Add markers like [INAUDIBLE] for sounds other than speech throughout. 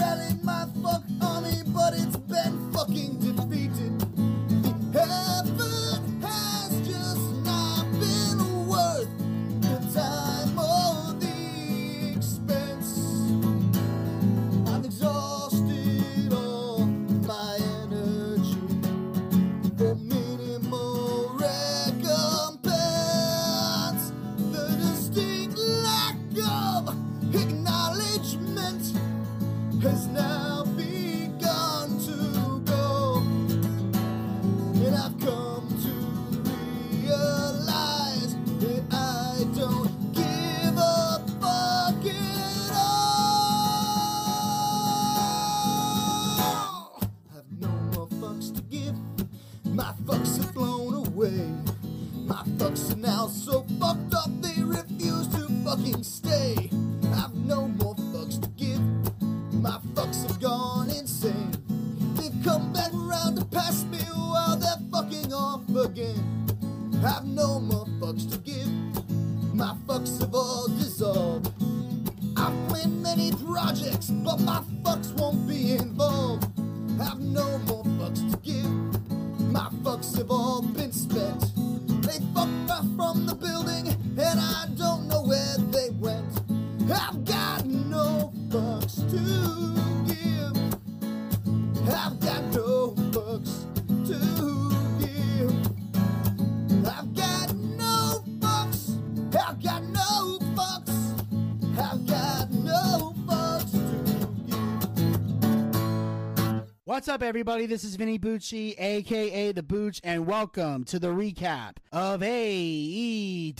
I've my up, everybody? This is Vinny Bucci, aka The Booch, and welcome to the recap of AEW.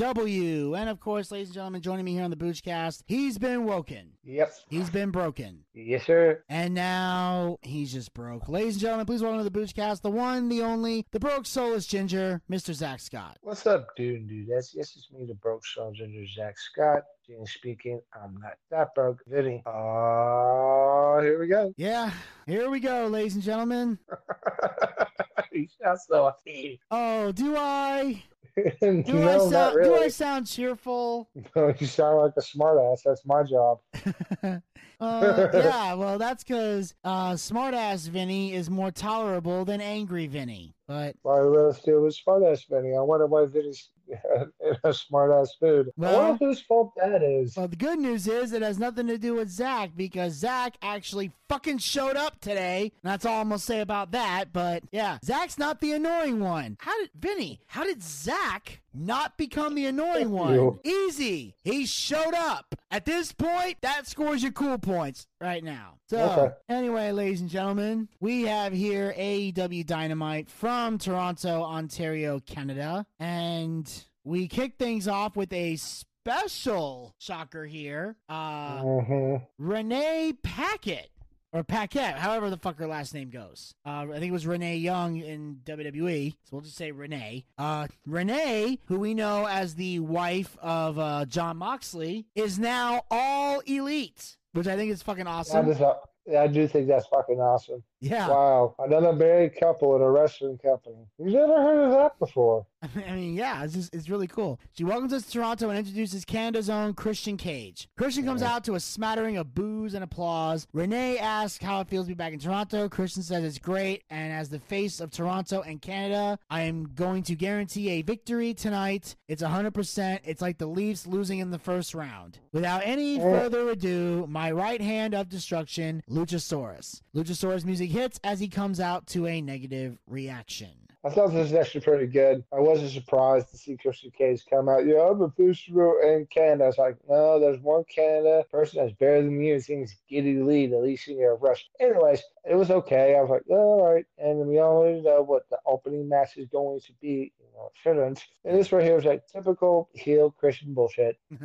And of course, ladies and gentlemen, joining me here on the Boochcast, he's been woken. Yep. He's been broken. Yes, sir. And now he's just broke. Ladies and gentlemen, please welcome to the Boochcast, the one, the only, the broke soulless ginger, Mr. Zack Scott. What's up, dude? Dude, that's yes, it's me, the broke soul ginger Zack Scott. Gene speaking. I'm not that broke. Vinny. Uh, here we go. Yeah, here we go, ladies and gentlemen. [LAUGHS] you sound so. Oh, do I? [LAUGHS] no, Do I not sound? really. Do I sound cheerful? No, you sound like a smartass. That's my job. [LAUGHS] uh, yeah, well, that's because uh, smartass Vinny is more tolerable than angry Vinny. But Why let's do with smartass Vinny? I wonder why Vinny's [LAUGHS] in a smartass mood. I Well- wonder whose fault that is. well, the good news is it has nothing to do with Zack because Zack actually fucking showed up today. That's all I'm gonna say about that. But yeah, Zack's not the annoying one. How did Vinny? How did Zack not become the annoying one? Easy. He showed up. At this point, that scores your cool points right now. So Okay. anyway, ladies and gentlemen, we have here AEW Dynamite from Toronto, Ontario, Canada, and we kick things off with a special shocker here. Uh, hmm Renee Paquette. Or Paquette, however the fuck her last name goes. Uh, I think it was Renee Young in WWE, so we'll just say Renee. Uh, Renee, who we know as the wife of uh, Jon Moxley, is now all elite, which I think is fucking I, awesome. just, uh, I do think that's fucking awesome. Yeah. Wow, another married couple in a wrestling company. You've never heard of that before. [LAUGHS] I mean, yeah, it's just it's really cool. She welcomes us to Toronto and introduces Canada's own Christian Cage. Christian comes out to a smattering of boos and applause. Renee asks how it feels to be back in Toronto. Christian says it's great, and as the face of Toronto and Canada, I am going to guarantee a victory tonight. It's 100%. It's like the Leafs losing in the first round. Without any Yeah. further ado, my right hand of destruction, Luchasaurus. Luchasaurus music hits as he comes out to a negative reaction. I thought this was actually pretty good. I wasn't surprised to see Christian Cage come out. Yeah, I'm a festival in Canada. I was like, no, there's one Canada person that's better than you. His name's Geddy Lee, the least singer of Rush. Anyways, it was okay. I was like, all right. And we already know what the opening match is going to be. You know, it shouldn't. And this right here was like typical heel Christian bullshit. [LAUGHS]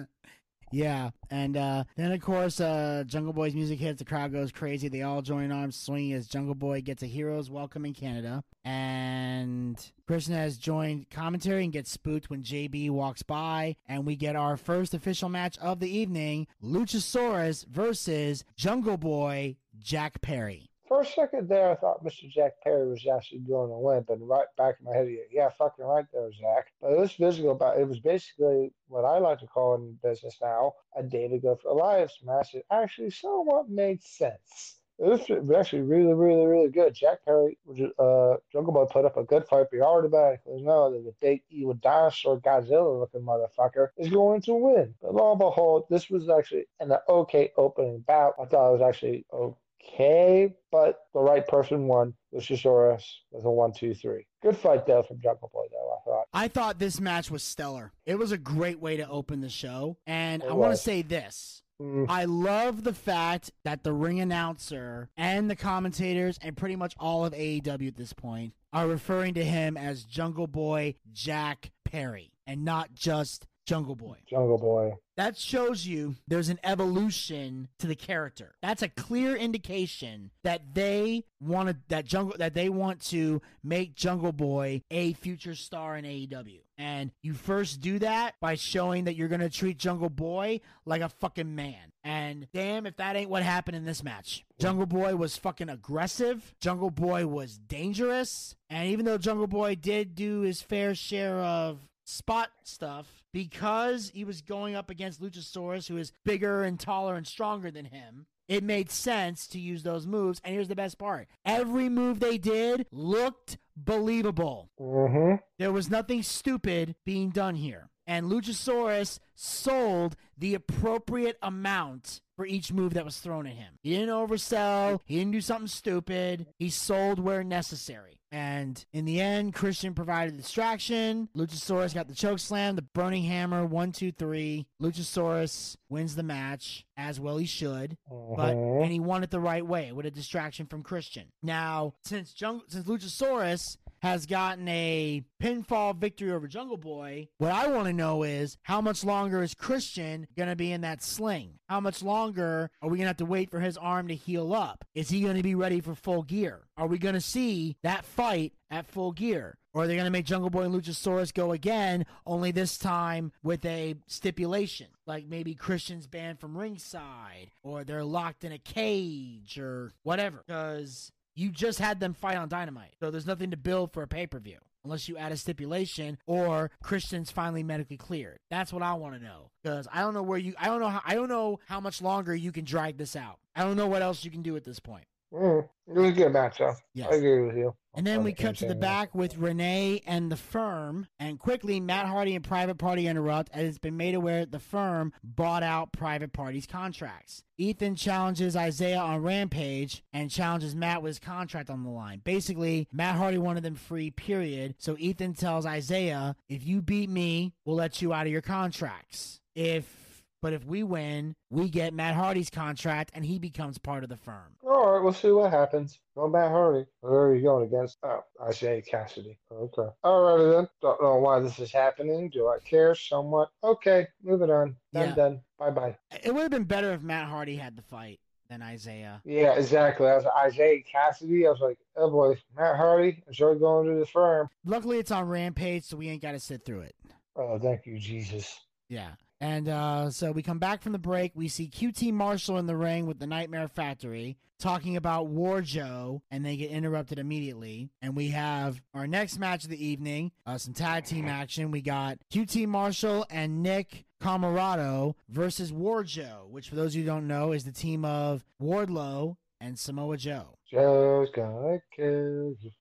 Yeah, and uh, then of course, uh, Jungle Boy's music hits. The crowd goes crazy. They all join arms, swinging as Jungle Boy gets a hero's welcome in Canada. And Christian has joined commentary and gets spooked when JB walks by. And we get our first official match of the evening: Luchasaurus versus Jungle Boy Jack Perry. For a second there, I thought Mr. Jack Perry was actually doing a win, but right back in my head, yeah, fucking right there, Zack. But it was physical, but it was basically what I like to call in business now a David Go for Elias match. It actually somewhat made sense. It was actually really, really, really good. Jack Perry, uh, Jungle Boy put up a good fight, but you automatically know that the big evil dinosaur Godzilla looking motherfucker is going to win. But lo and behold, this was actually an okay opening bout. I thought it was actually okay okay, but the right person won. Luchasaurus with a one, two, three. Good fight though from Jungle Boy though. I thought. I thought this match was stellar. It was a great way to open the show, and It I want to say this. Mm, I love the fact that the ring announcer and the commentators and pretty much all of AEW at this point are referring to him as Jungle Boy Jack Perry and not just Jungle Boy. Jungle Boy. That shows you there's an evolution to the character. That's a clear indication that they wanted that jungle that they want to make Jungle Boy a future star in AEW. And you first do that by showing that you're going to treat Jungle Boy like a fucking man. And damn if that ain't what happened in this match. Jungle Boy was fucking aggressive. Jungle Boy was dangerous. And even though Jungle Boy did do his fair share of spot stuff because he was going up against Luchasaurus, who is bigger and taller and stronger than him. It made sense to use those moves. And here's the best part every move they did looked believable. Mm-hmm. There was nothing stupid being done here. And Luchasaurus sold the appropriate amount for each move that was thrown at him. He didn't oversell, he didn't do something stupid. He sold where necessary. And in the end, Christian provided distraction. Luchasaurus got the choke slam, the burning hammer, one, two, three. Luchasaurus wins the match, as well he should but Mhm. and he won it the right way with a distraction from Christian. Now, since Jung- since Luchasaurus has gotten a pinfall victory over Jungle Boy, what I want to know is how much longer is Christian going to be in that sling? How much longer are we going to have to wait for his arm to heal up? Is he going to be ready for full gear? Are we going to see that fight at full gear? Or are they going to make Jungle Boy and Luchasaurus go again, only this time with a stipulation? Like maybe Christian's banned from ringside, or they're locked in a cage, or whatever. Because you just had them fight on Dynamite. So there's nothing to build for a pay per view. Unless you add a stipulation or Christian's finally medically cleared. That's what I want to know. Because I don't know where you I don't know how I don't know how much longer you can drag this out. I don't know what else you can do at this point. Mm. It was a good match though. Yes. I agree with you. And then we cut to the back with Renee and the firm. And quickly, Matt Hardy and Private Party interrupt as it's been made aware that the firm bought out Private Party's contracts. Ethan challenges Isaiah on Rampage and challenges Matt with his contract on the line. Basically, Matt Hardy wanted them free, period. So Ethan tells Isaiah, if you beat me, we'll let you out of your contracts. If but if we win, we get Matt Hardy's contract and he becomes part of the firm. All right, we'll see what happens. Go back, Hardy. Where are you going against? Oh, Isaiah Cassidy. Okay. All righty then. Don't know why this is happening. Do I care? Somewhat. Okay, moving on. Done, Yeah. done. Bye bye. It would have been better if Matt Hardy had the fight than Isaiah. Yeah, exactly. I was Isaiah Cassidy. I was like, oh boy, Matt Hardy. Enjoy going to the firm. Luckily, it's on Rampage, so we ain't got to sit through it. Oh, thank you, Jesus. Yeah. And uh, so we come back from the break. We see QT Marshall in the ring with the Nightmare Factory talking about Warjo, and they get interrupted immediately. And we have our next match of the evening, uh, some tag team action. We got QT Marshall and Nick Comoroto versus Warjo, which for those of you who don't know is the team of Wardlow and Samoa Joe. Joe's gonna kill you.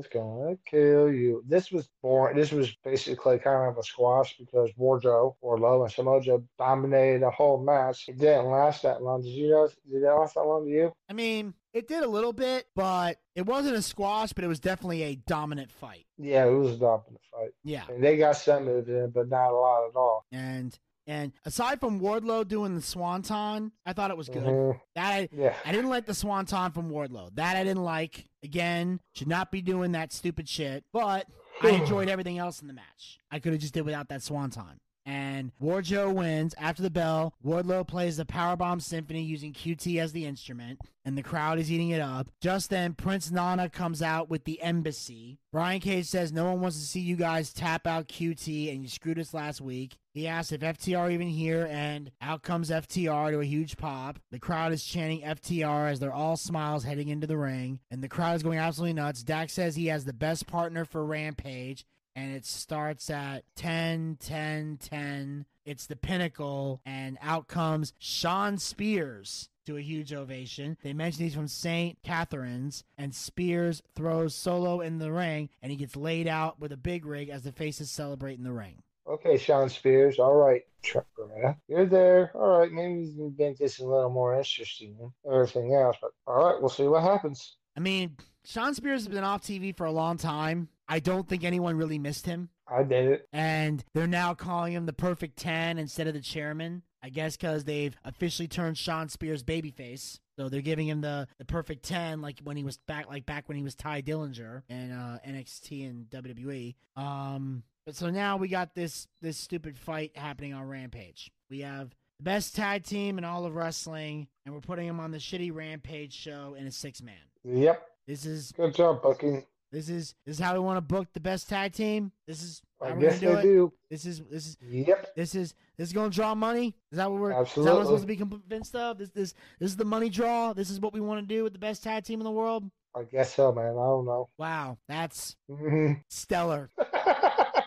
Joe's gonna kill you. This was boring. This was basically kind of a squash because Warjo or Low and Samoa Joe dominated the whole match. It didn't last that long. Did you know? Did it last that long to you? I mean, it did a little bit, but it wasn't a squash, but it was definitely a dominant fight. Yeah, it was a dominant fight. Yeah. And they got some moves in, but not a lot at all. And and aside from Wardlow doing the swanton, I thought it was good. Mhm. That I, Yeah. I didn't like the swanton from Wardlow. That I didn't like. Again, should not be doing that stupid shit. But I [SIGHS] enjoyed everything else in the match. I could have just did without that swanton. And Warjo wins after the bell. Wardlow plays the Powerbomb Symphony using QT as the instrument, and the crowd is eating it up. Just then, Prince Nana comes out with the embassy. Brian Cage says no one wants to see you guys tap out QT, and you screwed us last week. He asks if FTR even here, and out comes FTR to a huge pop. The crowd is chanting FTR as they're all smiles heading into the ring, and the crowd is going absolutely nuts. Dax says he has the best partner for Rampage, and it starts at 10, 10, 10. It's the pinnacle, and out comes Shawn Spears to a huge ovation. They mention he's from St. Catharines, and Spears throws Solo in the ring, and he gets laid out with a big rig as the faces celebrate in the ring. Okay, Shawn Spears. All right, Trent Beretta. You're there. All right, maybe you can make this a little more interesting than everything else. But all right, we'll see what happens. I mean, Shawn Spears has been off TV for a long time. I don't think anyone really missed him. I did it. and they're now calling him the perfect 10 instead of the chairman. I guess because they've officially turned Shawn Spears babyface. So they're giving him the, the perfect 10 like when he was back like back when he was Tye Dillinger in uh, NXT and WWE. Um but so now we got this this stupid fight happening on Rampage. We have the best tag team in all of wrestling and we're putting them on the shitty Rampage show in a six man. Yep. This is Good job, booking. This is this is how we want to book the best tag team. This is I guess do they it. do. This is this is Yep. this is this is gonna draw money. Is that what we're? Is that what Absolutely. supposed to be convinced of? This this this is the money draw. This is what we want to do with the best tag team in the world. I guess so, man. I don't know. Wow, that's Mhm. stellar. [LAUGHS]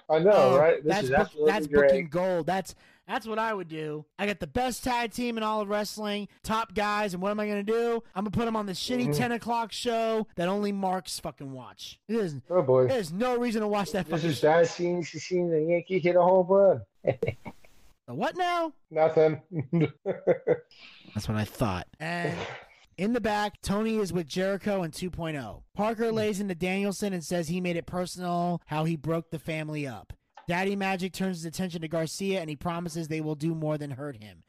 I know, Oh, right? This that's is book- absolutely that's great. booking gold. That's that's what I would do. I got the best tag team in all of wrestling, top guys, and what am I gonna do? I'm gonna put them on the shitty Mhm. ten o'clock show that only marks fucking watch. There's Oh boy. there's no reason to watch that This fucking. is that scene. She's seen the Yankee hit a home run. [LAUGHS] The what now? Nothing. [LAUGHS] That's what I thought. And in the back, Tony is with Jericho and 2.0. Parker lays into Danielson and says he made it personal how he broke the family up. Daddy Magic turns his attention to Garcia and he promises they will do more than hurt him.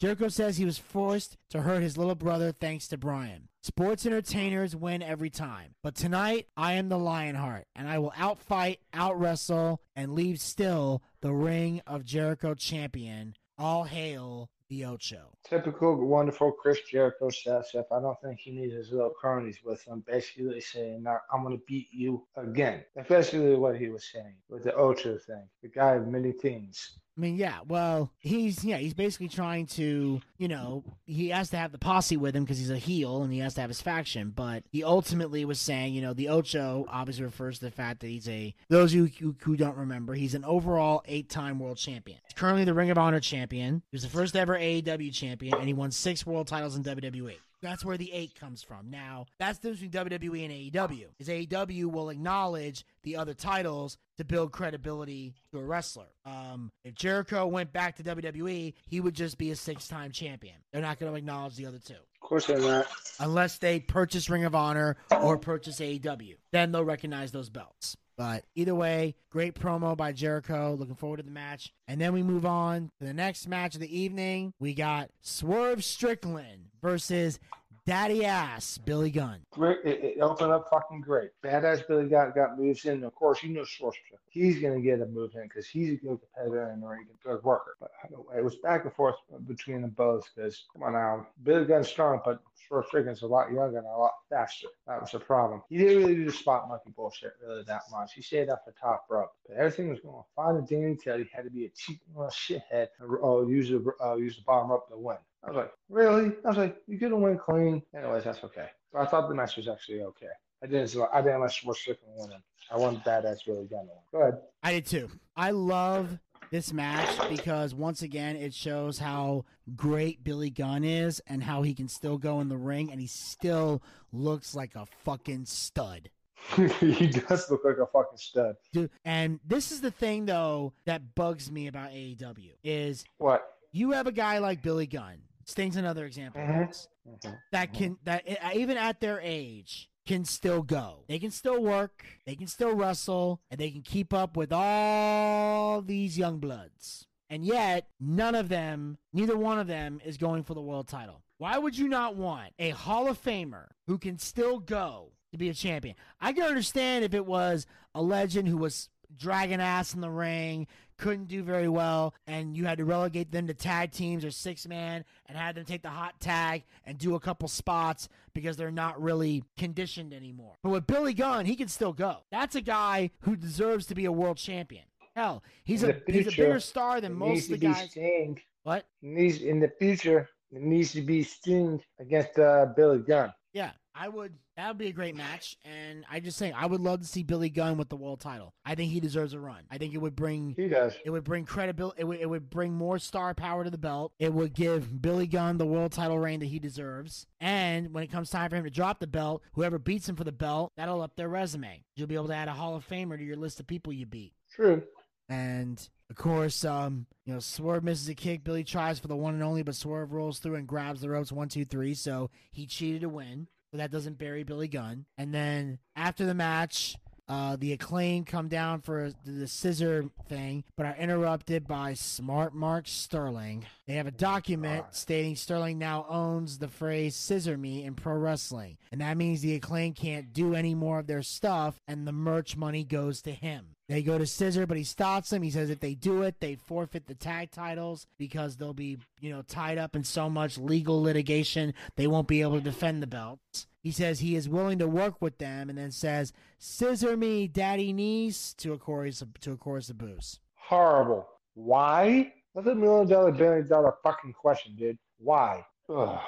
Jericho says he was forced to hurt his little brother thanks to Brian. Sports entertainers win every time. But tonight, I am the Lionheart, and I will outfight, outwrestle, and leave still the ring of Jericho champion. All hail the Ocho. Typical wonderful Chris Jericho stuff. I don't think he needs his little cronies with him, basically saying, "Now I'm going to beat you again." That's basically what he was saying with the Ocho thing. The guy of many things. I mean, yeah. Well, he's yeah, he's basically trying to, you know, he has to have the posse with him because he's a heel and he has to have his faction. But he ultimately was saying, you know, the Ocho obviously refers to the fact that he's a. Those you who, who don't remember, he's an overall eight-time world champion. He's currently the Ring of Honor champion. He was the first ever AEW champion, and he won six world titles in WWE. That's where the eight comes from. Now, that's the difference between WWE and AEW. Is AEW will acknowledge the other titles to build credibility to a wrestler. Um, if Jericho went back to WWE, he would just be a six-time champion. They're not going to acknowledge the other two Of course, they're not. unless they purchase Ring of Honor or purchase AEW. Then they'll recognize those belts. But either way, great promo by Jericho. Looking forward to the match. And then we move on to the next match of the evening. We got Swerve Strickland versus daddy ass Billy Gunn. Great. It, it opened up fucking great. Badass Billy got got moves in. Of course, you know Schwarzenegger. He's gonna get a move in because he's a good competitor and a good worker. But it was back and forth between them both. Because come on now, Billy Gunn's strong, but Schwarzenegger's a lot younger and a lot faster. That was the problem. He didn't really do the spot monkey bullshit really that much. He stayed off the top rope, but everything was going fine. And Danny he had to be a cheap little shithead. Oh, use the uh, use the bottom rope to win. I was like, really? I was like, you couldn't win clean. Anyways, that's okay. So I thought the match was actually okay. I didn't. I didn't let Schwarzenegger win it. I wanted badass Billy Gunn. Go ahead. I did too. I love this match because once again it shows how great Billy Gunn is and how he can still go in the ring and he still looks like a fucking stud. [LAUGHS] he does look like a fucking stud. Dude, and this is the thing though that bugs me about AEW is what you have a guy like Billy Gunn. Sting's another example mm-hmm. mm-hmm. that mm-hmm. can that even at their age can still go. They can still work, they can still wrestle, and they can keep up with all these young bloods. And yet, none of them, neither one of them is going for the world title. Why would you not want a Hall of Famer who can still go to be a champion? I can understand if it was a legend who was dragging ass in the ring, couldn't do very well, and you had to relegate them to tag teams or six man and had them take the hot tag and do a couple spots because they're not really conditioned anymore. But with Billy Gunn, he can still go. That's a guy who deserves to be a world champion. Hell, he's a future, he's a bigger star than most of the guys. Sting. What? Needs in the future, it needs to be Sting against uh, Billy Gunn. Yeah, I would. That would be a great match, and I just think I would love to see Billy Gunn with the world title. I think he deserves a run. I think it would bring. He does. It would bring credibility. It would. It would bring more star power to the belt. It would give Billy Gunn the world title reign that he deserves. And when it comes time for him to drop the belt, whoever beats him for the belt, that'll up their resume. You'll be able to add a Hall of Famer to your list of people you beat. True. And of course, um, you know, Swerve misses a kick. Billy tries for the one and only, but Swerve rolls through and grabs the ropes one, two, three. So he cheated to win but that doesn't bury Billy Gunn. And then after the match, uh, the acclaim come down for the scissor thing, but are interrupted by Smart Mark Sterling. They have a document stating Sterling now owns the phrase "scissor me" in pro wrestling, and that means the acclaim can't do any more of their stuff, and the merch money goes to him. They go to Scissor, but he stops them. He says if they do it, they forfeit the tag titles because they'll be, you know, tied up in so much legal litigation they won't be able to defend the belts. He says he is willing to work with them, and then says, "Scissor me, daddy niece," to a chorus of, to a chorus of boos. Horrible. Why? That's a million dollar, billion dollar fucking question, dude. Why? Ugh.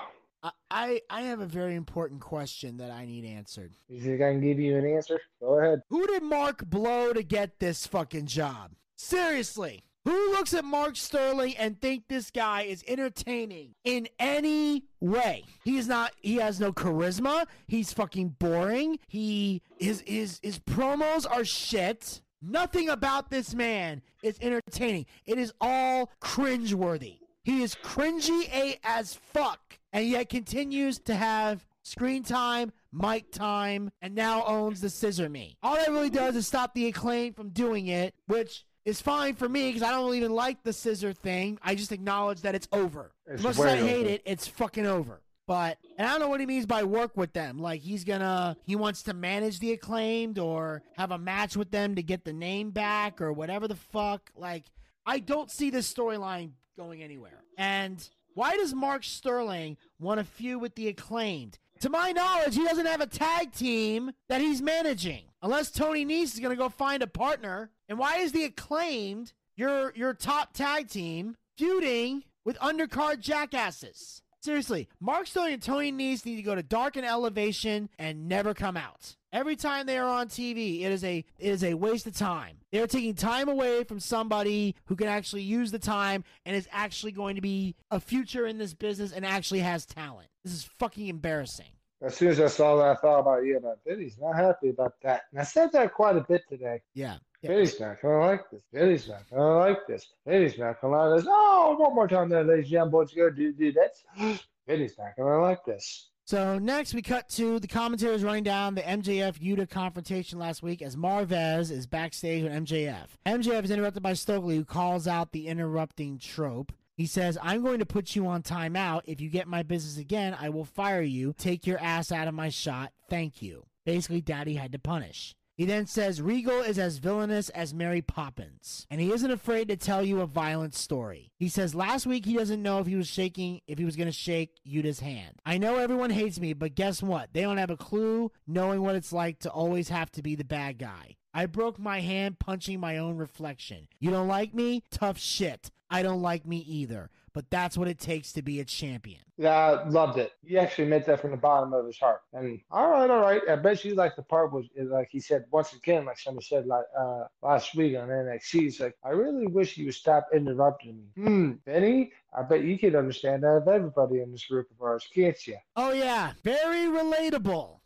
I I have a very important question that I need answered. You think I can give you an answer? Go ahead. Who did Mark blow to get this fucking job? Seriously. Who looks at Mark Sterling and think this guy is entertaining in any way? He is not he has no charisma. He's fucking boring. He his his his promos are shit. Nothing about this man is entertaining. It is all cringeworthy. He is cringy as fuck, and yet continues to have screen time, mic time, and now owns the Scissor Me. All that really does is stop the acclaim from doing it, which is fine for me because I don't even like the scissor thing. I just acknowledge that it's over. As much as I hate over. it, it's fucking over. But and I don't know what he means by work with them. Like he's gonna he wants to manage the acclaimed or have a match with them to get the name back or whatever the fuck. Like I don't see this storyline going anywhere. And why does Mark Sterling want a feud with the acclaimed? To my knowledge, he doesn't have a tag team that he's managing. Unless Tony Nese is going to go find a partner. And why is the acclaimed, your your top tag team, feuding with undercard jackasses? Seriously, Mark Sterling and Tony Nese need to go to Dark and Elevation and never come out. Every time they are on TV, it is a it is a waste of time. They're taking time away from somebody who can actually use the time and is actually going to be a future in this business and actually has talent. This is fucking embarrassing. As soon as I saw that, I thought about you about Billy's not happy about that. And I said that quite a bit today. Yeah. yeah. Billy's not gonna like this. Billy's not gonna like this. Billy's not gonna like this. Oh, one more time there, ladies and gentlemen. Go do do that. [GASPS] Billy's not gonna like this. So next we cut to the commentators running down the MJF Yuta confrontation last week as Marvez is backstage with MJF. MJF is interrupted by Stokely who calls out the interrupting trope. He says, I'm going to put you on timeout. If you get my business again, I will fire you. Take your ass out of my shot. Thank you. Basically, Daddy had to punish. He then says Regal is as villainous as Mary Poppins, and he isn't afraid to tell you a violent story. He says last week he doesn't know if he was shaking if he was going to shake Yuta's hand. I know everyone hates me, but guess what? They don't have a clue knowing what it's like to always have to be the bad guy. I broke my hand punching my own reflection. You don't like me? Tough shit. I don't like me either but that's what it takes to be a champion. Yeah, loved it. He actually meant that from the bottom of his heart. And all right, all right. I bet you like the part was like he said once again, like somebody said like uh, last week on NXT. He's like, I really wish you would stop interrupting me. Hmm, Benny, I bet you can understand that of everybody in this group of ours, can't you? Oh yeah, very relatable.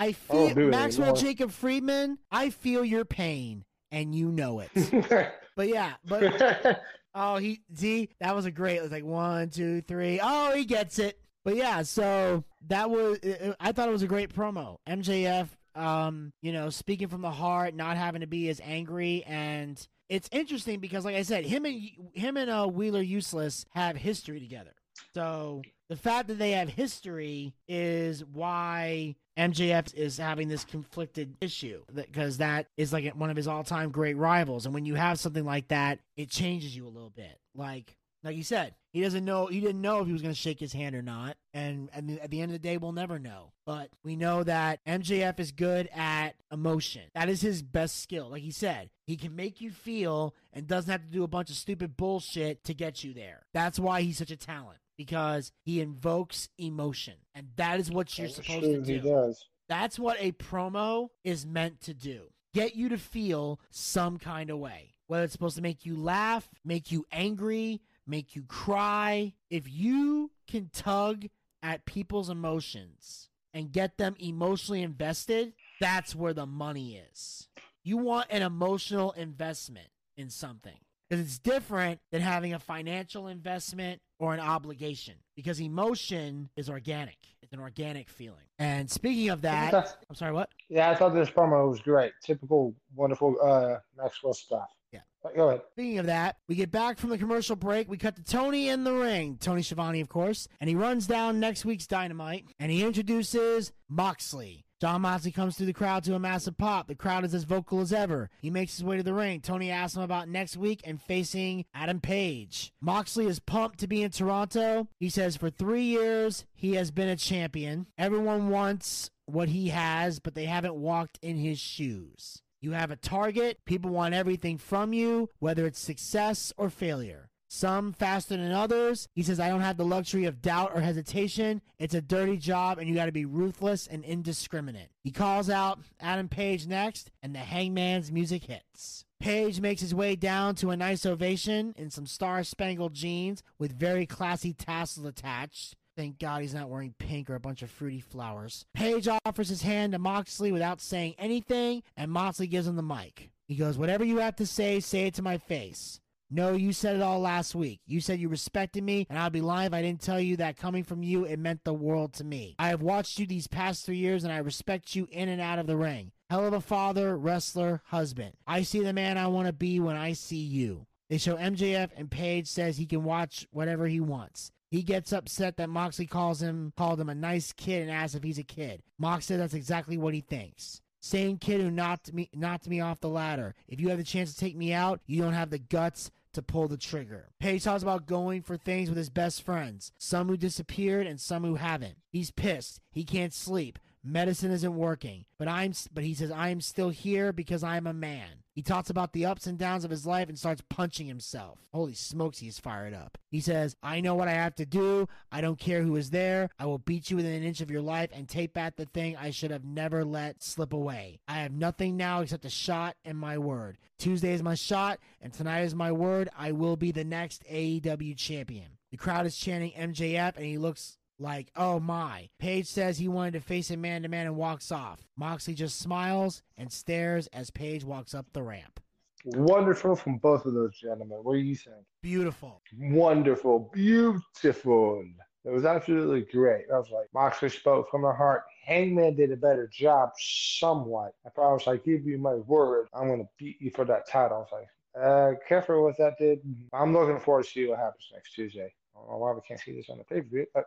I feel oh, Maxwell Jacob Friedman. I feel your pain, and you know it. [LAUGHS] but yeah, but [LAUGHS] Oh, he see that was a great. It was like one, two, three. Oh, he gets it. But yeah, so that was. I thought it was a great promo. MJF, um, you know, speaking from the heart, not having to be as angry, and it's interesting because, like I said, him and him and uh, Wheeler Useless have history together. So the fact that they have history is why MJF is having this conflicted issue because that is like one of his all-time great rivals, and when you have something like that, it changes you a little bit. Like like you said, he doesn't know. He didn't know if he was going to shake his hand or not, and, and at the end of the day, we'll never know. But we know that MJF is good at emotion. That is his best skill. Like he said, he can make you feel and doesn't have to do a bunch of stupid bullshit to get you there. That's why he's such a talent because he invokes emotion, and that is what you're supposed to do. Does. That's what a promo is meant to do. Get you to feel some kind of way. Whether it's supposed to make you laugh, make you angry, make you cry. If you can tug at people's emotions and get them emotionally invested, that's where the money is. You want an emotional investment in something because it's different than having a financial investment or an obligation because emotion is organic. It's an organic feeling. And speaking of that, I'm sorry, what? Yeah, I thought this promo was great. Typical, wonderful uh, Maxwell stuff. Yeah. But go ahead. Speaking of that, we get back from the commercial break. We cut to Tony in the ring, Tony Schiavone, of course, and he runs down next week's Dynamite and he introduces Moxley. Jon Moxley comes through the crowd to a massive pop. The crowd is as vocal as ever. He makes his way to the ring. Tony asks him about next week and facing Adam Page. Moxley is pumped to be in Toronto. He says for three years he has been a champion. Everyone wants what he has, but they haven't walked in his shoes. You have a target. People want everything from you, whether it's success or failure. Some faster than others. He says, I don't have the luxury of doubt or hesitation. It's a dirty job, and you got to be ruthless and indiscriminate. He calls out Adam Page next, and the hangman's music hits. Page makes his way down to a nice ovation in some star spangled jeans with very classy tassels attached. Thank God he's not wearing pink or a bunch of fruity flowers. Page offers his hand to Moxley without saying anything, and Moxley gives him the mic. He goes, Whatever you have to say, say it to my face. No, you said it all last week. You said you respected me, and I'd be lying if I didn't tell you that coming from you, it meant the world to me. I have watched you these past three years, and I respect you in and out of the ring. Hell of a father, wrestler, husband. I see the man I want to be when I see you. They show MJF, and Page says he can watch whatever he wants. He gets upset that Moxley calls him called him a nice kid and asks if he's a kid. Mox said that's exactly what he thinks. Same kid who knocked me knocked me off the ladder. If you have the chance to take me out, you don't have the guts to pull the trigger. Page talks about going for things with his best friends, some who disappeared and some who haven't. He's pissed. He can't sleep. Medicine isn't working, but I'm but he says I am still here because I am a man. He talks about the ups and downs of his life and starts punching himself. Holy smokes, he's fired up. He says, I know what I have to do. I don't care who is there. I will beat you within an inch of your life and take back the thing I should have never let slip away. I have nothing now except a shot and my word. Tuesday is my shot, and tonight is my word. I will be the next AEW champion. The crowd is chanting MJF, and he looks like, oh my. Page says he wanted to face him man to man and walks off. Moxley just smiles and stares as Page walks up the ramp. Wonderful from both of those gentlemen. What do you think? Beautiful. Wonderful. Beautiful. It was absolutely great. I was like, Moxley spoke from the heart. Hangman did a better job somewhat. I promise I give you my word, I'm going to beat you for that title. I was like, Uh, careful with that, dude. I'm looking forward to see what happens next Tuesday. I don't know why we can't see this on the pay per view, but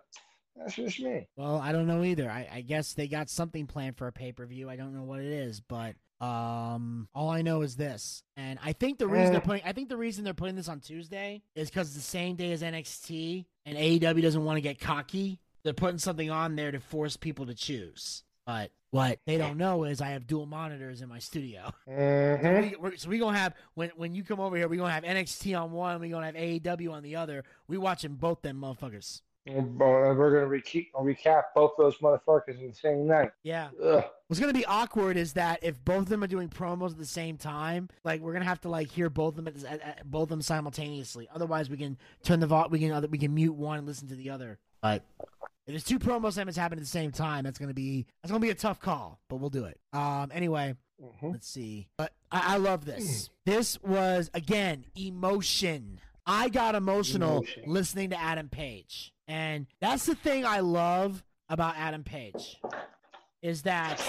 that's just me. Well, I don't know either. I, I guess they got something planned for a pay per view. I don't know what it is, but um, all I know is this, and I think the reason they're Eh. putting I think the reason they're putting this on Tuesday is because the same day as NXT, and AEW doesn't want to get cocky. They're putting something on there to force people to choose. But what they don't know is I have dual monitors in my studio. [LAUGHS] So hmm we, we're, so we gonna have when when you come over here, we are gonna have NXT on one, we are gonna have AEW on the other. We watching both them motherfuckers. We're gonna re- recap both those motherfuckers in the same night. Yeah. Ugh. What's gonna be awkward is that if both of them are doing promos at the same time, like we're gonna have to like hear both of them at, at, at both of them simultaneously. Otherwise, we can turn the vo- we can other we can mute one and listen to the other. But if there's two promo segments happening at the same time, that's gonna be that's gonna be a tough call. But we'll do it. Um. Anyway, Mhm. let's see. But I, I love this. This was again emotion. I got emotional Emotion. listening to Adam Page, and that's the thing I love about Adam Page is that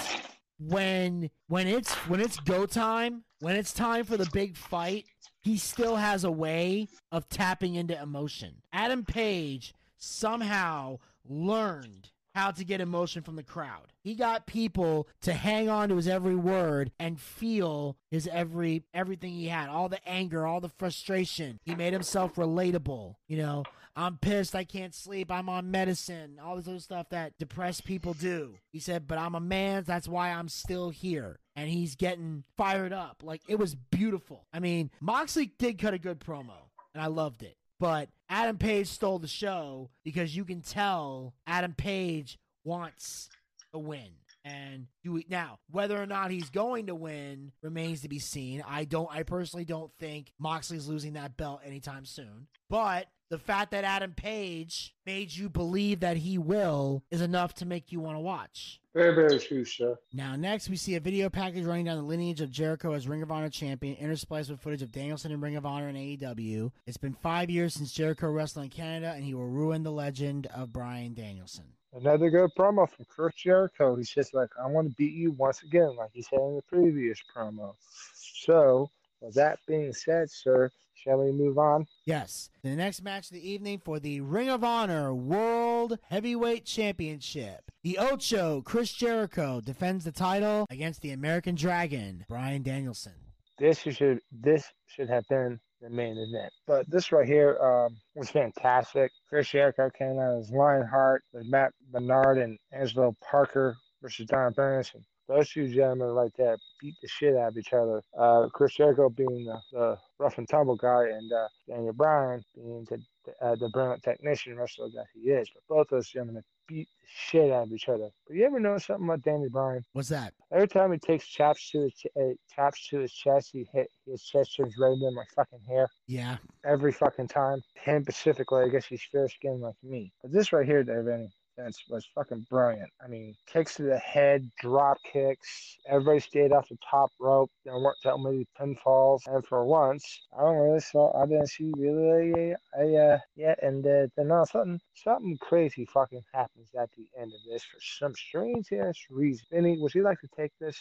when when it's when it's go time, when it's time for the big fight, he still has a way of tapping into emotion. Adam Page somehow learned how to get emotion from the crowd. He got people to hang on to his every word and feel his every everything he had, all the anger, all the frustration. He made himself relatable, you know. I'm pissed, I can't sleep, I'm on medicine, all this other stuff that depressed people do. He said, but I'm a man, that's why I'm still here. And he's getting fired up. Like, it was beautiful. I mean, Moxley did cut a good promo, and I loved it. But Adam Page stole the show because you can tell Adam Page wants a win. And do we, now whether or not he's going to win remains to be seen. I don't. I personally don't think Moxley's losing that belt anytime soon. But the fact that Adam Page made you believe that he will is enough to make you want to watch. Very, very true, sir. Now, next, we see a video package running down the lineage of Jericho as Ring of Honor champion, interspliced with footage of Danielson in Ring of Honor and AEW. It's been five years since Jericho wrestled in Canada, and he will ruin the legend of Brian Danielson. Another good promo from Chris Jericho. He says, like, I want to beat you once again, like he said in the previous promo. So, with that being said, sir, shall we move on? Yes, the next match of the evening for the Ring of Honor World Heavyweight Championship. The Ocho, Chris Jericho, defends the title against the American Dragon, Brian Danielson. This should this should have been the main event. But this right here um, was fantastic. Chris Jericho came out as Lionheart with Matt Menard and Angelo Parker versus Don Bernison. Those two gentlemen like that beat the shit out of each other. Uh, Chris Jericho being the, the rough and tumble guy, and uh, Daniel Bryan being the uh, the brilliant technician wrestler that he is. But both those gentlemen beat the shit out of each other. But you ever know something about Daniel Bryan? What's that? Every time he takes chaps to his ch- uh, chaps to his chest, he hit his chest turns red in my fucking hair. Yeah. Every fucking time. Him specifically, I guess he's fair skinned like me. But this right here, Dave, any sense was fucking brilliant. I mean, kicks to the head, drop kicks. Everybody stayed off the top rope. There weren't that many pinfalls. And for once, I don't really saw. I didn't see really a, a uh, yeah. And uh, then a sudden, something crazy fucking happens at the end of this for some strange ass reason. Vinny, would you like to take this?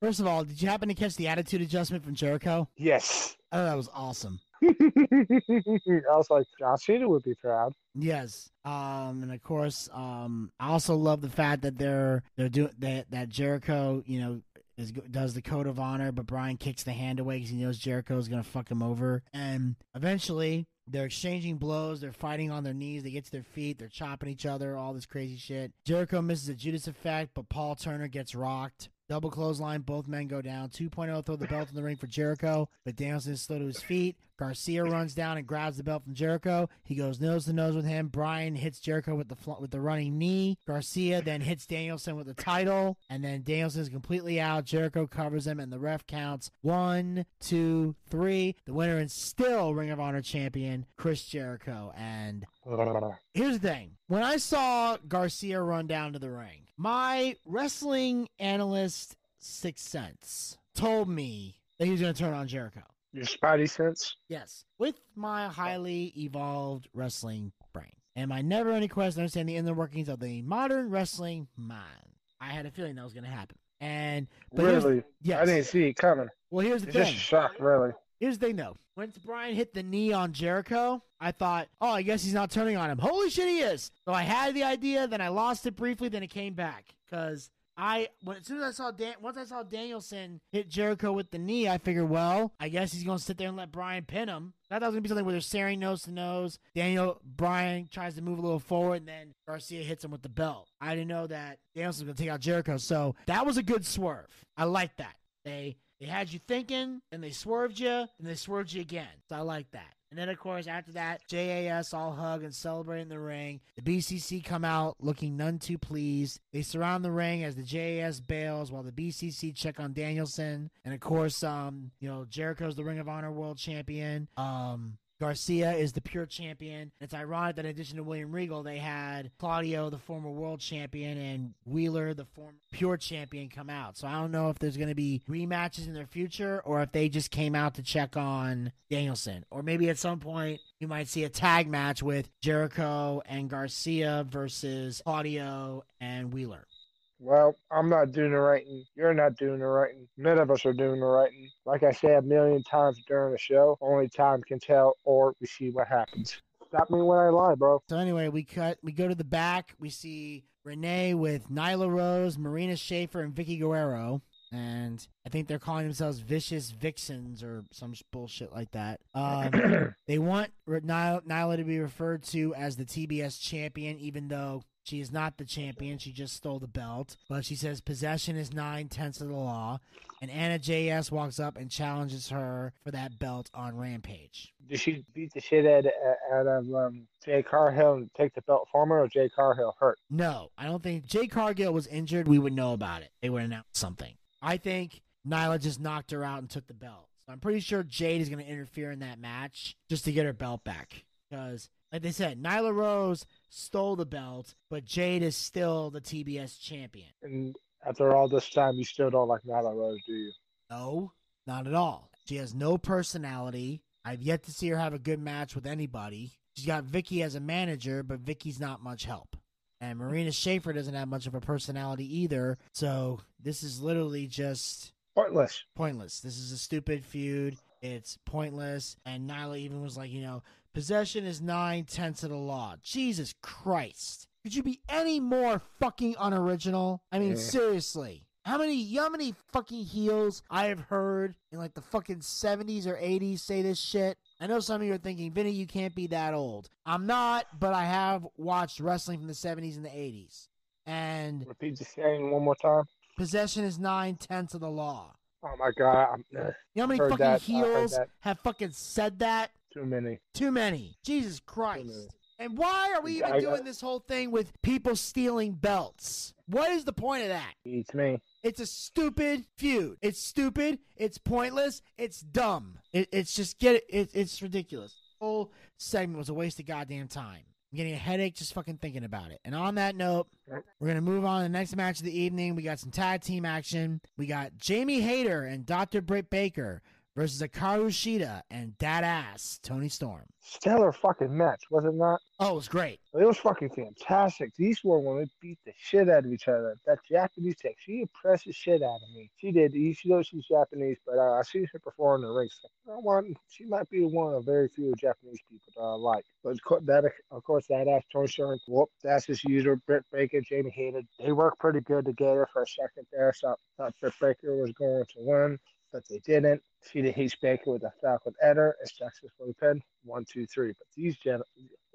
First of all, did you happen to catch the attitude adjustment from Jericho? Yes. Oh, that was awesome. [LAUGHS] I was like, John Cena would be proud. Yes. Um, and of course, um, I also love the fact that they're they're doing that that Jericho, you know, is does the code of honor, but Brian kicks the hand away because he knows Jericho's gonna fuck him over, and eventually. They're exchanging blows. They're fighting on their knees. They get to their feet. They're chopping each other. All this crazy shit. Jericho misses a Judas effect, but Paul Turner gets rocked. Double clothesline. Both men go down. 2.0 throw the belt in the ring for Jericho, but Danielson is slow to his feet. Garcia runs down and grabs the belt from Jericho. He goes nose to nose with him. Brian hits Jericho with the fl- with the running knee. Garcia then hits Danielson with the title, and then Danielson is completely out. Jericho covers him, and the ref counts one, two, three. The winner is still Ring of Honor champion Chris Jericho. And here's the thing: when I saw Garcia run down to the ring, my wrestling analyst sixth sense told me that he was going to turn on Jericho. Your spidey sense. Yes, with my highly evolved wrestling brain and my never ending quest to understand the inner workings of the modern wrestling mind. I had a feeling that was going to happen. And but really? yes. I didn't see it coming. well, here's the It's just thing. shock, really. Here's the thing though. Once Brian hit the knee on Jericho, I thought, oh, I guess he's not turning on him. Holy shit, he is. So I had the idea, then I lost it briefly, then it came back. Because I when as soon as I saw Dan once I saw Danielson hit Jericho with the knee, I figured, well, I guess he's gonna sit there and let Brian pin him. I thought it was gonna be something where they're staring nose to nose. Daniel Bryan tries to move a little forward, and then Garcia hits him with the belt. I didn't know that Danielson was gonna take out Jericho, so that was a good swerve. I like that. They they had you thinking, and they swerved you, and they swerved you again. So I like that. And then, of course, after that, JAS all hug and celebrate in the ring. The BCC come out looking none too pleased. They surround the ring as the JAS bails while the BCC check on Danielson. And of course, um, you know, Jericho's the Ring of Honor World Champion. Um, Garcia is the pure champion. It's ironic that in addition to William Regal, they had Claudio, the former world champion, and Wheeler, the former pure champion, come out. So I don't know if there's going to be rematches in their future or if they just came out to check on Danielson. Or maybe at some point you might see a tag match with Jericho and Garcia versus Claudio and Wheeler. Well, I'm not doing the writing. You're not doing the writing. None of us are doing the writing. Like I say a million times during the show, only time can tell, or we see what happens. Stop me when I lie, bro. So anyway, we cut. We go to the back. We see Renee with Nyla Rose, Marina Shafir, and Vicky Guerrero. And I think they're calling themselves Vicious Vixens or some bullshit like that. Um, [CLEARS THROAT] they want Nyla, Nyla to be referred to as the TBS champion, even though she is not the champion. She just stole the belt. But she says possession is nine tenths of the law. And Anna JS walks up and challenges her for that belt on Rampage. Did she beat the shit out, out of um, Jade Cargill and take the belt from her, or Jade Cargill hurt? No, I don't think Jade Cargill was injured. We would know about it. They would announce something. I think Nyla just knocked her out and took the belt. So I'm pretty sure Jade is going to interfere in that match just to get her belt back. Because, like they said, Nyla Rose stole the belt, but Jade is still the TBS champion. And after all this time, you still don't like Nyla Rose, do you? No, not at all. She has no personality. I've yet to see her have a good match with anybody. She's got Vicky as a manager, but Vicky's not much help. And Marina Shafir doesn't have much of a personality either. So this is literally just pointless. Pointless. This is a stupid feud. It's pointless. And Nyla even was like, you know, Possession is nine tenths of the law. Jesus Christ. Could you be any more fucking unoriginal? I mean, yeah. seriously. How many how many fucking heels I have heard in like the fucking 70s or 80s say this shit? I know some of you are thinking, Vinny, you can't be that old. I'm not, but I have watched wrestling from the 70s and the 80s. And repeat the saying one more time. Possession is nine tenths of the law. Oh my god! I'm, uh, you know how many fucking that. heels have fucking said that? Too many. Too many. Jesus Christ. And why are we even doing this whole thing with people stealing belts? What is the point of that? It's me. It's a stupid feud. It's stupid. It's pointless. It's dumb. It, it's just get it, it. It's ridiculous. The whole segment was a waste of goddamn time. I'm getting a headache just fucking thinking about it. And on that note, we're gonna move on to the next match of the evening. We got some tag team action. We got Jamie Hayter and Dr. Britt Baker versus Hikaru Shida and Dad Ass Toni Storm. Stellar fucking match, was it not? Oh, it was great. It was fucking fantastic. These four women beat the shit out of each other. That Japanese chick, she impressed the shit out of me. She did. You know she's Japanese, but uh, I see her perform in the ring. So I want, she might be one of very few Japanese people that I like. But that, of course, that ass Toni Storm, whoop, that's his user, Britt Baker, Jamie Hayter. They work pretty good together for a second there. So I thought Britt Baker was going to win but they didn't. Shida Heath Baker with a Falcon Arrow and successfully pinned one, two, three. But these gentlemen,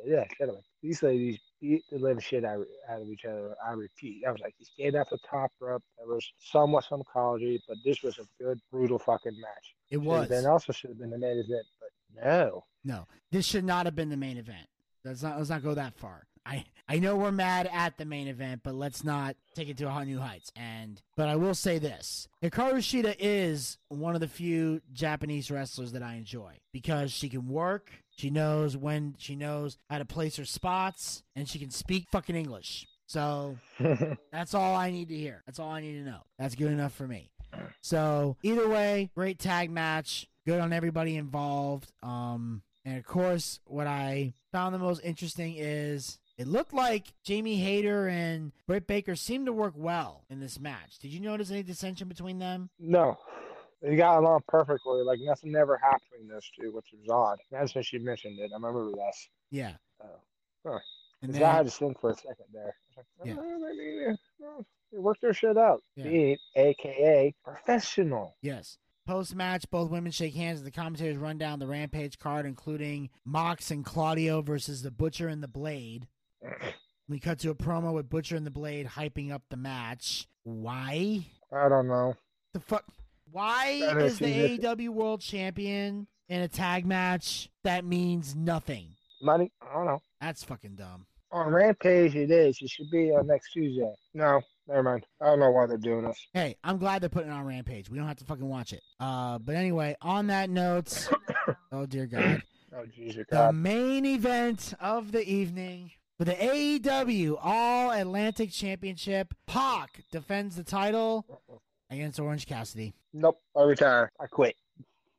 yeah, gentlemen, these ladies beat the living shit out, out of each other. I repeat, I was like, they stayed off the top rope. There was somewhat some psychology, but this was a good, brutal fucking match. It was. Then also should have been the main event, but no. No, this should not have been the main event. Let's not let's not go that far. I I know we're mad at the main event, but let's not take it to a whole new heights. And but I will say this: Hikaru Shida is one of the few Japanese wrestlers that I enjoy because she can work. She knows when she knows how to place her spots, and she can speak fucking English. So [LAUGHS] that's all I need to hear. That's all I need to know. That's good enough for me. So either way, great tag match. Good on everybody involved. Um, and of course, what I found the most interesting is it looked like Jamie Hayter and Britt Baker seemed to work well in this match. Did you notice any dissension between them? No. they got along perfectly. Like nothing ever happened between those two, which was odd. That's when she mentioned it. I remember this. Yeah. Oh. Huh. And 'Cause I then, had to think for a second there. Like, Yeah. oh, maybe, uh, well, they worked their shit out. Yeah. Being AKA professional. yes. Post match, both women shake hands as the commentators run down the Rampage card, including Mox and Claudio versus the Butcher and the Blade. We cut to a promo with Butcher and the Blade hyping up the match. Why? I don't know. The fuck? Why That is the. AEW World Champion in a tag match that means nothing? Money? I don't know. That's fucking dumb. On Rampage, it is. It should be on next Tuesday. No, never mind. I don't know why they're doing this. Hey, I'm glad they're putting it on Rampage. We don't have to fucking watch it. Uh, but anyway, on that note, [COUGHS] oh dear God, [COUGHS] Oh, Jesus the God. main event of the evening for the AEW All Atlantic Championship, Pac defends the title against Orange Cassidy. Nope. I retire. I quit.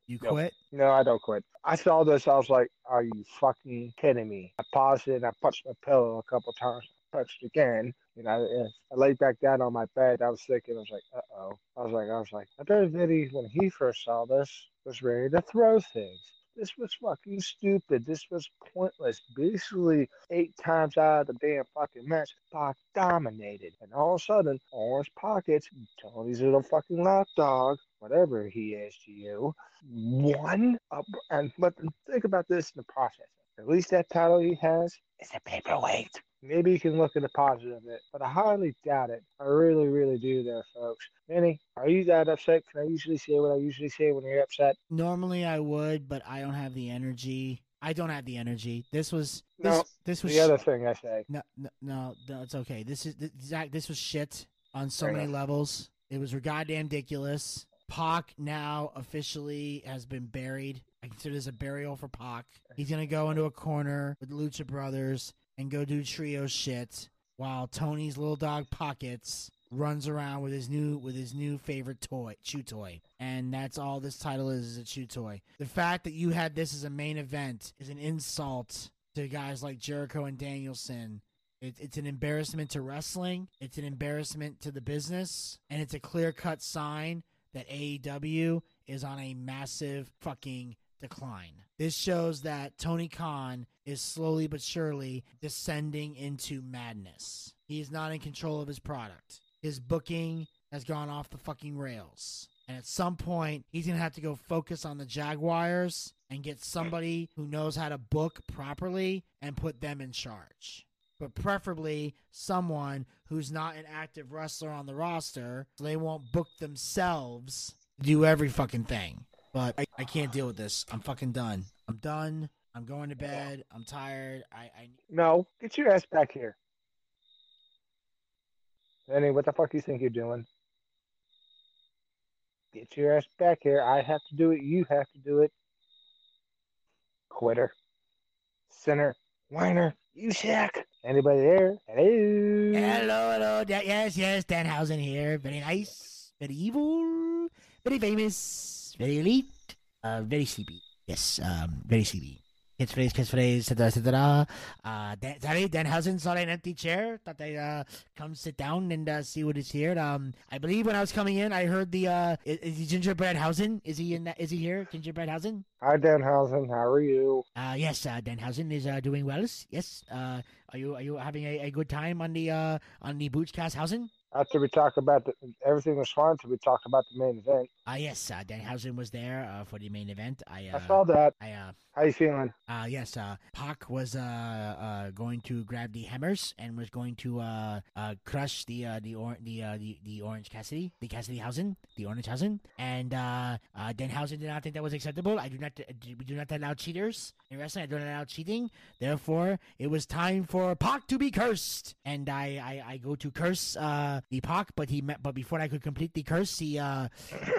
You Nope. quit? No, I don't quit. I saw this. I was like, are you fucking kidding me? I paused it and I punched my pillow a couple times. I punched again. You know, I laid back down on my bed. I was thinking, I was like, uh oh. I was like, I was like, I bet Vinny, when he first saw this, was ready to throw things. This was fucking stupid. This was pointless. Basically, eight times out of the damn fucking match, Pac dominated. And all of a sudden, Orange Pockets, Tony's little fucking lapdog, whatever he is to you, won. Up, and but think about this in the process. At least that title he has is a paperweight. Maybe you can look at the positive of it, but I highly doubt it. I really, really do there, folks. Manny, are you that upset? Can I usually say what I usually say when you're upset? Normally I would, but I don't have the energy. I don't have the energy. This was this, No, this was The other thing I say. No, no, no, no, it's okay. This is th- Zach. This was shit on so Fair many enough. levels. It was goddamn ridiculous. Pac now officially has been buried. I consider this a burial for Pac. He's gonna go into a corner with Lucha Brothers and go do trio shit while Tony's little dog Pockets runs around with his new with his new favorite toy, chew toy. And that's all this title is, is a chew toy. The fact that you had this as a main event is an insult to guys like Jericho and Danielson. It, it's an embarrassment to wrestling. It's an embarrassment to the business, and it's a clear cut sign that AEW is on a massive fucking decline. This shows that Tony Khan is slowly but surely descending into madness. He is not in control of his product. His booking has gone off the fucking rails. And at some point, he's going to have to go focus on the Jaguars and get somebody who knows how to book properly and put them in charge. But preferably someone who's not an active wrestler on the roster, so they won't book themselves do every fucking thing. But I, I can't deal with this. I'm fucking done. I'm done. I'm going to bed. I'm tired. I, I No, get your ass back here. Manny, what the fuck do you think you're doing? Get your ass back here. I have to do it. You have to do it. Quitter. Sinner. Whiner. You sack. Anybody there? Hello. Hello, hello. Da- yes, yes. Danhausen here. Very nice. Very evil. Very famous. Very elite. Uh, very sleepy. Yes, um, very sleepy. Catchphrase, catchphrase, etc., etc. Uh, Dan- sorry, Danhausen saw an empty chair. Thought I'd uh, come sit down and uh, see what is here. Um, I believe when I was coming in, I heard the uh, is, is he Gingerbread Hausen? Is he in that? Is he here? Gingerbread Hausen? Hi, Dan Danhausen. How are you? Uh, yes, uh, Dan Danhausen is uh, doing well. Yes. Uh, are you are you having a, a good time on the uh, on the Boochcast Hausen? After we talk about the, everything was fine until we talk about the main event. Uh, yes, uh, Danhausen was there uh, for the main event. I uh, I saw that. I uh, How you feeling? uh, yes, uh, Pac was uh, uh, going to grab the hammers and was going to uh, uh, crush the uh, the or- the, uh, the the Orange Cassidy, the Cassidy Hausen, the Orange Hausen, and uh, uh, Danhausen did not think that was acceptable. I do not, uh, we do not allow cheaters in wrestling. I do not allow cheating. Therefore, it was time for Pac to be cursed, and I I, I go to curse uh, the Pac, but he met, but before I could complete the curse, he uh,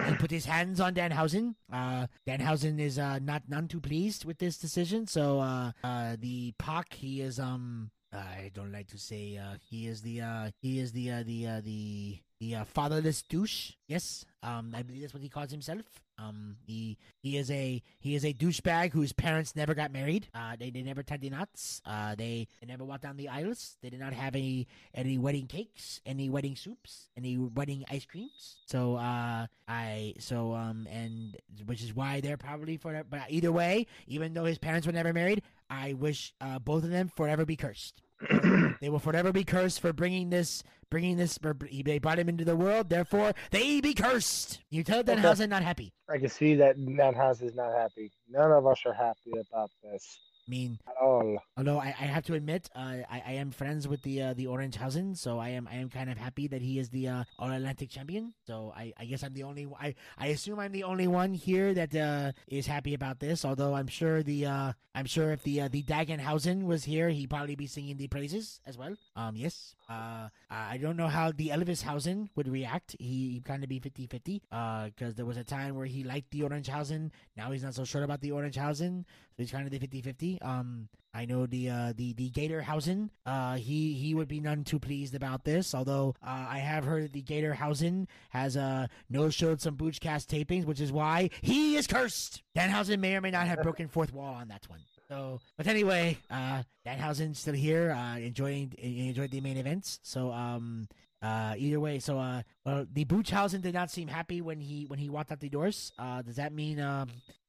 he put his hands on Danhausen. Uh, Danhausen is uh, not none too pleased with this decision. So uh, uh, the Pac, he is um. I don't like to say uh, he is the uh, he is the uh, the uh, the the uh, fatherless douche. Yes, um, I believe that's what he calls himself. Um, he he is a he is a douchebag whose parents never got married. Uh, they, they never tied the knots. Uh, they, they never walked down the aisles. They did not have any any wedding cakes, any wedding soups, any wedding ice creams. So uh, I so um and which is why they're probably for. But either way, even though his parents were never married, I wish uh, both of them forever be cursed. [CLEARS THROAT] they will forever be cursed for bringing this, bringing this. They brought him into the world, therefore they be cursed. You tell Danhausen okay. not happy. I can see that Danhausen is not happy. None of us are happy about this. I mean, at all. Although I, I have to admit, uh, I, I am friends with the uh, the Orangehausen, so I am I am kind of happy that he is the uh, All Atlantic champion. So I, I guess I'm the only I I assume I'm the only one here that uh, is happy about this. Although I'm sure the uh, I'm sure if the uh, the Dagenhausen was here, he'd probably be singing the praises as well. Um, yes. Uh, I don't know how the Elvishausen would react. He, he kind of be 50-50. Uh, because there was a time where he liked the Orangehausen. Now he's not so sure about the Orangehausen. So he's kind of the 50-50. Um, I know the uh, the the Gatorhausen. Uh, he he would be none too pleased about this. Although uh, I have heard that the Gatorhausen has uh no showed some Boochcast tapings, which is why he is cursed. Danhausen may or may not have [LAUGHS] broken fourth wall on that one. So, but anyway, uh, Danhausen's still here, uh, enjoying enjoyed the main events. So, um, uh, either way, so uh, well, the Boochhausen did not seem happy when he when he walked out the doors. Uh, does that mean um,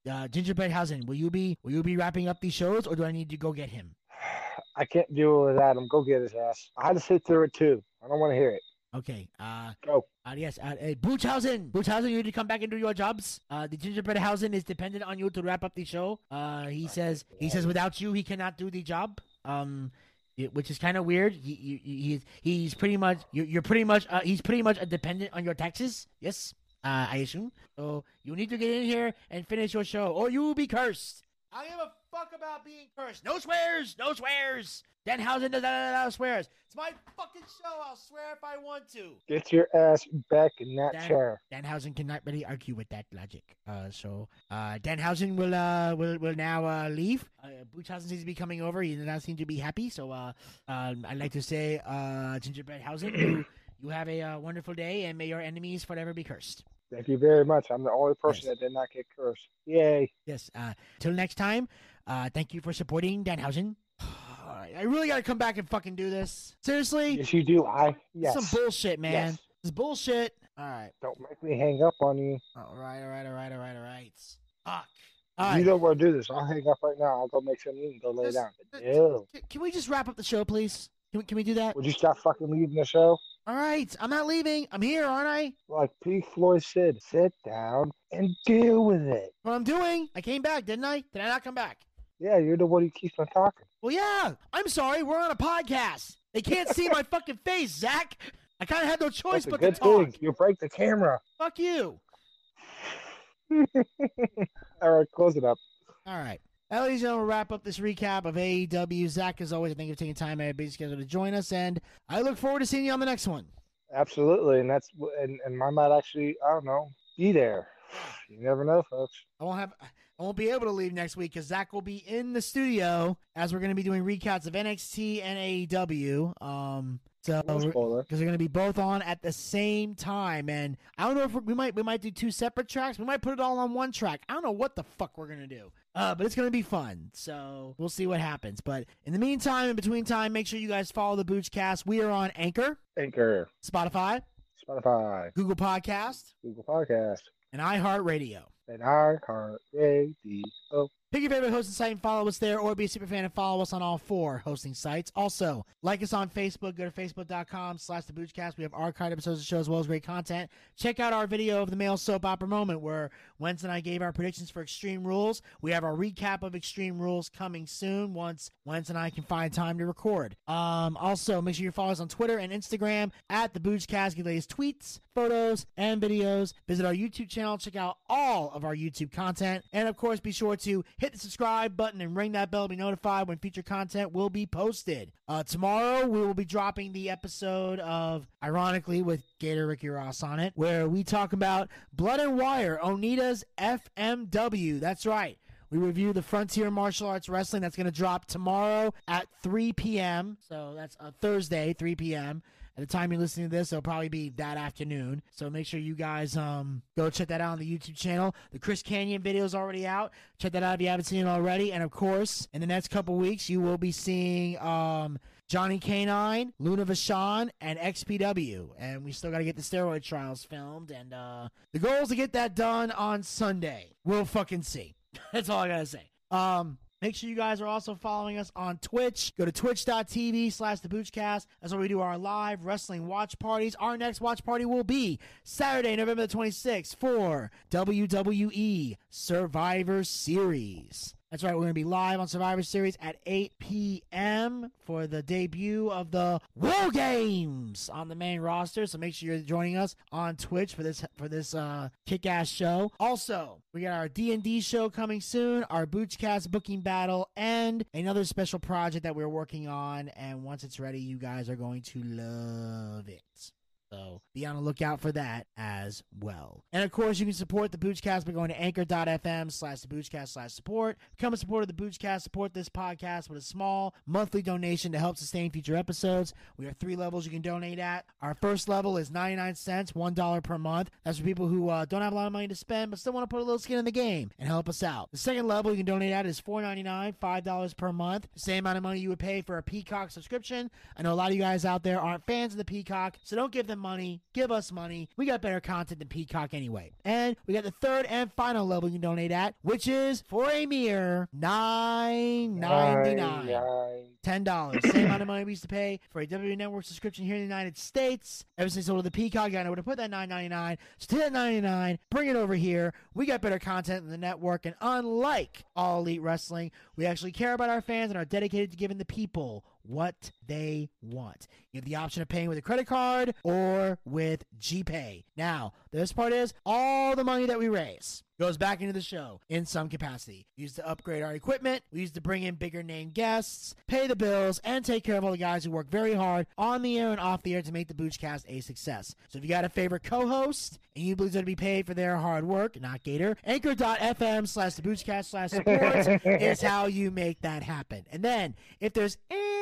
uh, Gingerbreadhausen, will you be will you be wrapping up these shows, or do I need to go get him? [SIGHS] I can't deal with Adam. Go get his ass. I had to sit through it too. I don't want to hear it. Okay. Uh, Go. Uh, yes. Uh, uh, you need to come back and do your jobs. Uh, the Gingerbreadhausen is dependent on you to wrap up the show. Uh, he says he says without you he cannot do the job. Um, it, which is kind of weird. He, he, he's he's pretty much you're, you're pretty much uh, he's pretty much a dependent on your taxes. Yes. Uh, I assume. So you need to get in here and finish your show, or you will be cursed. I give a fuck about being cursed. No swears. No swears. Danhausen does not swears. It's my fucking show. I'll swear if I want to. Get your ass back in that Dan, chair. Danhausen cannot really argue with that logic. Uh, so uh, Danhausen will uh will will now uh leave. Uh, Boochhausen seems to be coming over. He does not seem to be happy. So uh, um, I'd like to say, uh, Gingerbreadhausen, you [CLEARS THROAT] you have a uh, wonderful day, and may your enemies forever be cursed. Thank you very much. I'm the only person yes. that did not get cursed. Yay. Yes. Uh, till next time, uh, thank you for supporting Danhausen. I really got to come back and fucking do this. Seriously? Yes, you do. I yes. Some bullshit, man. Yes. This bullshit. All right. Don't make me hang up on you. All right, all right, all right, all right, all right. Fuck. All right. You don't want to do this. I'll hang up right now. I'll go make some meat and go lay just, down. Ew. Can we just wrap up the show, please? Can we, can we do that? Would you stop fucking leaving the show? All right. I'm not leaving. I'm here, aren't I? Like Pete Floyd said, sit down and deal with it. What I'm doing. I came back, didn't I? Did I not come back? Yeah, you're the one who keeps on talking. Well, yeah. I'm sorry. We're on a podcast. They can't see my fucking face, Zach. I kind of had no choice but to talk. Thing. You break the camera. Fuck you. [LAUGHS] All right, close it up. All right. Ellie's going to wrap up this recap of AEW. Zach, as always, I thank you for taking time out of busy schedule to join us, and I look forward to seeing you on the next one. Absolutely, and that's and, and I might actually, I don't know, be there. [SIGHS] You never know, folks. I won't have. I won't be able to leave next week because Zach will be in the studio as we're going to be doing recaps of NXT and AEW. Um, so because they're going to be both on at the same time, and I don't know if we might we might do two separate tracks. We might put it all on one track. I don't know what the fuck we're going to do. Uh, but it's going to be fun. So we'll see what happens. But in the meantime, in between time, make sure you guys follow the Boochcast. We are on Anchor, Anchor, Spotify, Spotify, Google Podcast, Google Podcast, and iHeartRadio. And iHeartRadio. Pick your favorite hosting site and follow us there, or be a super fan and follow us on all four hosting sites. Also, like us on Facebook. Go to facebook.com slash the Boochcast. We have archived episodes of the show as well as great content. Check out our video of the male soap opera moment where Wentz and I gave our predictions for Extreme Rules. We have our recap of Extreme Rules coming soon once Wentz and I can find time to record. Um, also, make sure you follow us on Twitter and Instagram at the Boochcast. Get latest tweets, photos, and videos. Visit our YouTube channel. Check out all of our YouTube content. And of course, be sure to hit hit the subscribe button and ring that bell to be notified when future content will be posted. Uh, tomorrow, we will be dropping the episode of, ironically, with Gator Ricky Ross on it, where we talk about Blood and Wire, Onita's FMW. That's right. We review the Frontier Martial Arts Wrestling that's going to drop tomorrow at 3 p.m. So that's a Thursday, 3 p.m. At the time you're listening to this, it'll probably be that afternoon. So make sure you guys um go check that out on the YouTube channel. The Chris Kanyon video is already out. Check that out if you haven't seen it already. And of course, in the next couple weeks, you will be seeing um Johnny Canine, Luna Vachon, and XPW. And we still got to get the steroid trials filmed. And uh, the goal is to get that done on Sunday. We'll fucking see. [LAUGHS] That's all I got to say. Um, Make sure you guys are also following us on Twitch. Go to twitch.tv slash the Boochcast. That's where we do our live wrestling watch parties. Our next watch party will be Saturday, November the 26th for WWE Survivor Series. That's right, we're going to be live on Survivor Series at 8 p.m. for the debut of the War Games on the main roster. So make sure you're joining us on Twitch for this for this uh, kick-ass show. Also, we got our D&D show coming soon, our Boochcast booking battle, and another special project that we're working on. And once it's ready, you guys are going to love it. So be on the lookout for that as well. And of course, you can support the Boochcast by going to anchor.fm slash the Boochcast slash support. Become a supporter of the Boochcast. Support this podcast with a small monthly donation to help sustain future episodes. We have three levels you can donate at. Our first level is 99 cents, $1 per month. That's for people who uh, don't have a lot of money to spend but still want to put a little skin in the game and help us out. The second level you can donate at is $4.99, $5 per month. Same amount of money you would pay for a Peacock subscription. I know a lot of you guys out there aren't fans of the Peacock, so don't give them money. Give us money. We got better content than Peacock anyway. And we got the third and final level you can donate at, which is for a mere nine ninety nine. Ten dollars, [CLEARS THROAT] same amount of money we used to pay for a WWE Network subscription here in the United States. Ever since I sold the Peacock, I know where to put that nine ninety nine. So take that ninety nine, bring it over here. We got better content than the network, and unlike All Elite Wrestling, we actually care about our fans and are dedicated to giving the people what they want. You have the option of paying with a credit card or with GPay. Now, the best part is all the money that we raise goes back into the show in some capacity. We use to upgrade our equipment, we use to bring in bigger name guests, pay the bills, and take care of all the guys who work very hard on the air and off the air to make the Boochcast a success. So if you got a favorite co-host and you believe they're to be paid for their hard work, not Gator, anchor.fm slash the Boochcast slash support [LAUGHS] is how you make that happen. And then if there's any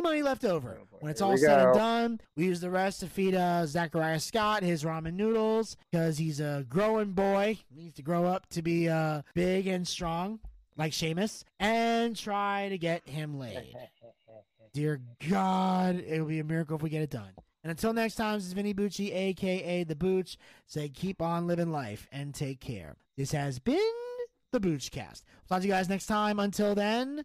money left over, when it's Here all said and done, we use the rest to feed uh, Zachariah Scott his ramen noodles because he's a growing boy. He needs to grow up to be uh, big and strong like Sheamus and try to get him laid. [LAUGHS] Dear God, it will be a miracle if we get it done. And until next time, this is Vinny Bucci, aka The Booch. Say keep on living life and take care. This has been the Boochcast. We'll talk to you guys next time. Until then,